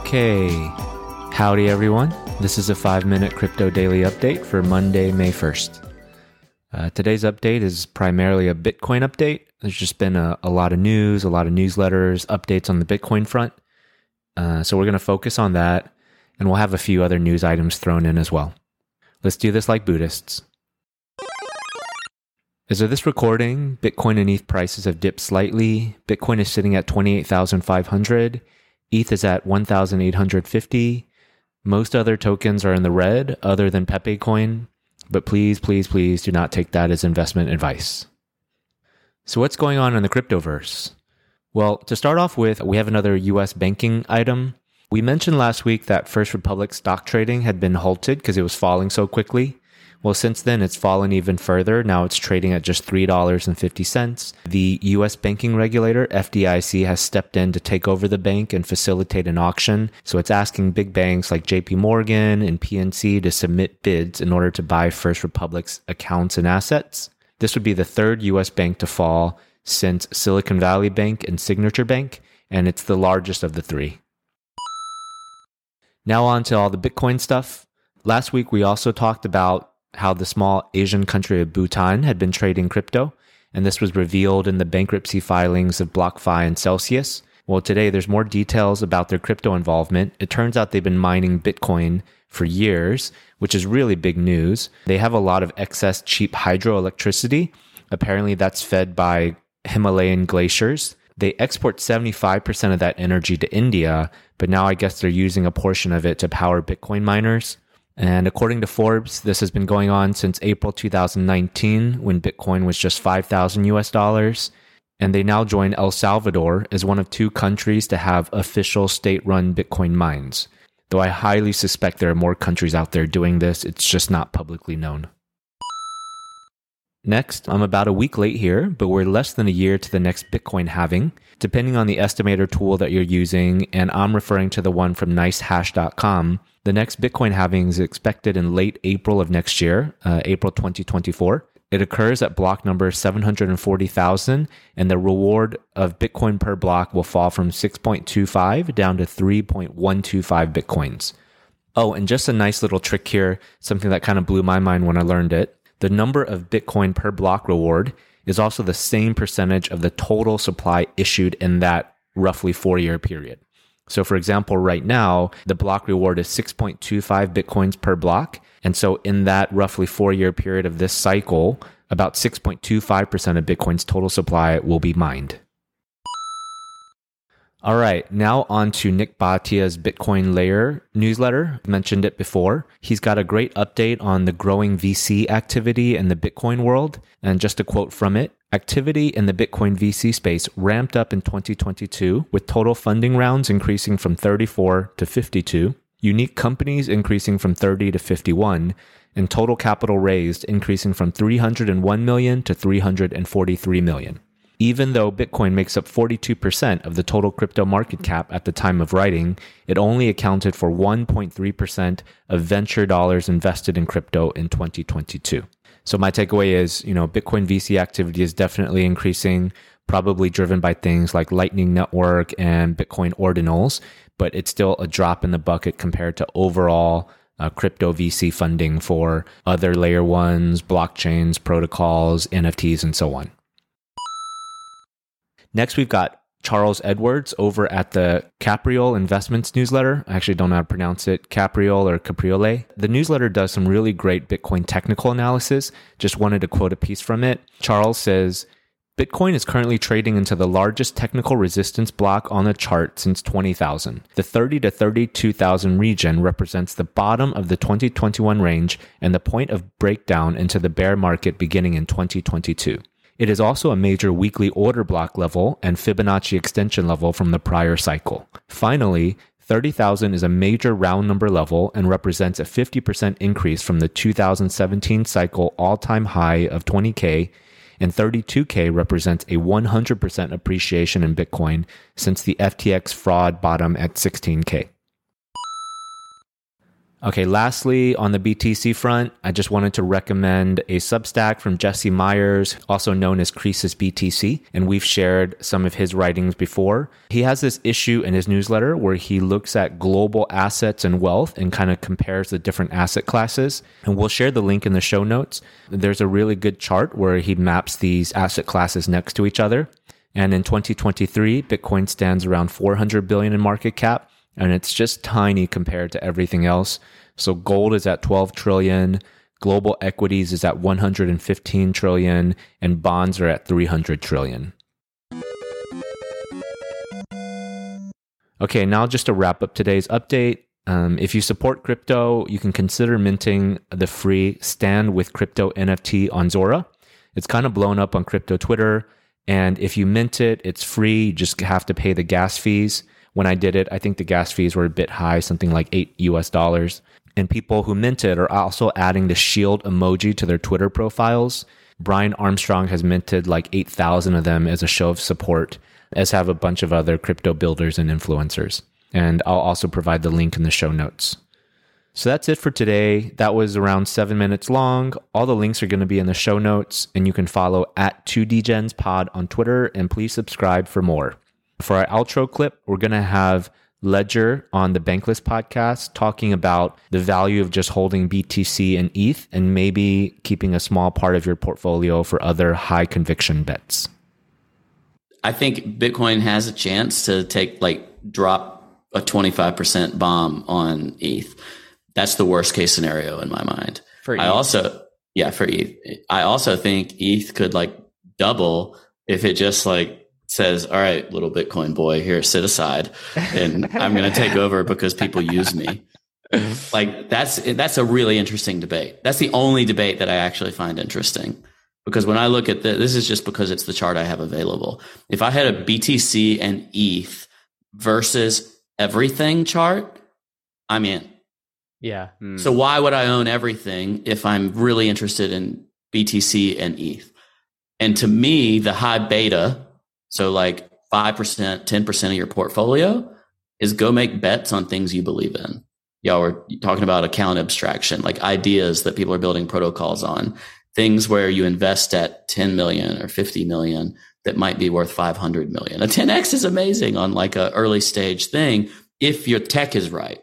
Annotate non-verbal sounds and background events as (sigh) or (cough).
Okay. Howdy, everyone. This is a five minute crypto daily update for Monday, May 1st. Uh, today's update is primarily a Bitcoin update. There's just been a, a lot of news, a lot of newsletters, updates on the Bitcoin front. Uh, so we're going to focus on that, and we'll have a few other news items thrown in as well. Let's do this like Buddhists. As of this recording, Bitcoin and ETH prices have dipped slightly. Bitcoin is sitting at 28,500. ETH is at 1,850. Most other tokens are in the red other than Pepe coin, but please, please, please do not take that as investment advice. So, what's going on in the cryptoverse? Well, to start off with, we have another US banking item. We mentioned last week that First Republic stock trading had been halted because it was falling so quickly. Well, since then, it's fallen even further. Now it's trading at just $3.50. The US banking regulator, FDIC, has stepped in to take over the bank and facilitate an auction. So it's asking big banks like JP Morgan and PNC to submit bids in order to buy First Republic's accounts and assets. This would be the third US bank to fall since Silicon Valley Bank and Signature Bank, and it's the largest of the three. Now, on to all the Bitcoin stuff. Last week, we also talked about how the small Asian country of Bhutan had been trading crypto, and this was revealed in the bankruptcy filings of BlockFi and Celsius. Well, today there's more details about their crypto involvement. It turns out they've been mining Bitcoin for years, which is really big news. They have a lot of excess cheap hydroelectricity. Apparently, that's fed by Himalayan glaciers. They export 75% of that energy to India, but now I guess they're using a portion of it to power Bitcoin miners. And according to Forbes, this has been going on since April 2019 when Bitcoin was just 5,000 US dollars. And they now join El Salvador as one of two countries to have official state run Bitcoin mines. Though I highly suspect there are more countries out there doing this, it's just not publicly known. Next, I'm about a week late here, but we're less than a year to the next Bitcoin halving, depending on the estimator tool that you're using, and I'm referring to the one from nicehash.com. The next Bitcoin halving is expected in late April of next year, uh, April 2024. It occurs at block number 740,000, and the reward of Bitcoin per block will fall from 6.25 down to 3.125 Bitcoins. Oh, and just a nice little trick here, something that kind of blew my mind when I learned it. The number of Bitcoin per block reward is also the same percentage of the total supply issued in that roughly four year period. So, for example, right now, the block reward is 6.25 Bitcoins per block. And so, in that roughly four year period of this cycle, about 6.25% of Bitcoin's total supply will be mined. All right, now on to Nik Bhatia's Bitcoin Layer newsletter. I Mentioned it before. He's got a great update on the growing VC activity in the Bitcoin world. And just a quote from it Activity in the Bitcoin VC space ramped up in 2022, with total funding rounds increasing from 34 to 52, unique companies increasing from 30 to 51, and total capital raised increasing from 301 million to 343 million. Even though Bitcoin makes up 42% of the total crypto market cap at the time of writing, it only accounted for 1.3% of venture dollars invested in crypto in 2022. So my takeaway is, you know, Bitcoin VC activity is definitely increasing, probably driven by things like Lightning Network and Bitcoin ordinals, but it's still a drop in the bucket compared to overall uh, crypto VC funding for other layer ones, blockchains, protocols, NFTs, and so on. Next, we've got Charles Edwards over at the Capriole Investments newsletter. I actually don't know how to pronounce it, Capriole or Capriole. The newsletter does some really great Bitcoin technical analysis. Just wanted to quote a piece from it. Charles says, Bitcoin is currently trading into the largest technical resistance block on the chart since 20,000. The 30 to 32,000 region represents the bottom of the 2021 range and the point of breakdown into the bear market beginning in 2022. It is also a major weekly order block level and Fibonacci extension level from the prior cycle. Finally, 30,000 is a major round number level and represents a 50% increase from the 2017 cycle all time high of 20K, and 32K represents a 100% appreciation in Bitcoin since the FTX fraud bottom at 16K. Okay, lastly, on the BTC front, I just wanted to recommend a Substack from Jesse Myers, also known as Croesus BTC, and we've shared some of his writings before. He has this issue in his newsletter where he looks at global assets and wealth and kind of compares the different asset classes. And we'll share the link in the show notes. There's a really good chart where he maps these asset classes next to each other. And in 2023, Bitcoin stands around 400 billion in market cap and it's just tiny compared to everything else. So gold is at 12 trillion, global equities is at 115 trillion, and bonds are at 300 trillion. Okay, now just to wrap up today's update. Um, if you support crypto, you can consider minting the free Stand with Crypto NFT on Zora. It's kind of blown up on crypto Twitter. And if you mint it, it's free. You just have to pay the gas fees when I did it, I think the gas fees were a bit high, something like eight US dollars. And people who minted are also adding the shield emoji to their Twitter profiles. Brian Armstrong has minted like 8,000 of them as a show of support, as have a bunch of other crypto builders and influencers. And I'll also provide the link in the show notes. So that's it for today. That was around seven minutes long. All the links are going to be in the show notes, and you can follow at 2DGensPod on Twitter, and please subscribe for more. For our outro clip, we're going to have Ledger on the Bankless podcast talking about the value of just holding BTC and ETH and maybe keeping a small part of your portfolio for other high conviction bets. I think Bitcoin has a chance to take like drop a 25% bomb on ETH. That's the worst case scenario in my mind. For ETH. I also, yeah, for ETH. I also think ETH could like double if it just like says, all right, little Bitcoin boy, here, sit aside and I'm going to take (laughs) over because people use me. Like that's, that's a really interesting debate. That's the only debate that I actually find interesting because when I look at the, this is just because it's the chart I have available. If I had a BTC and ETH versus everything chart, I'm in. Yeah. Mm. So why would I own everything if I'm really interested in BTC and ETH? And to me, the high beta so like 5%, 10% of your portfolio is go make bets on things you believe in. Y'all were talking about account abstraction, like ideas that people are building protocols on, things where you invest at 10 million or 50 million that might be worth 500 million. A 10x is amazing on like a early stage thing if your tech is right.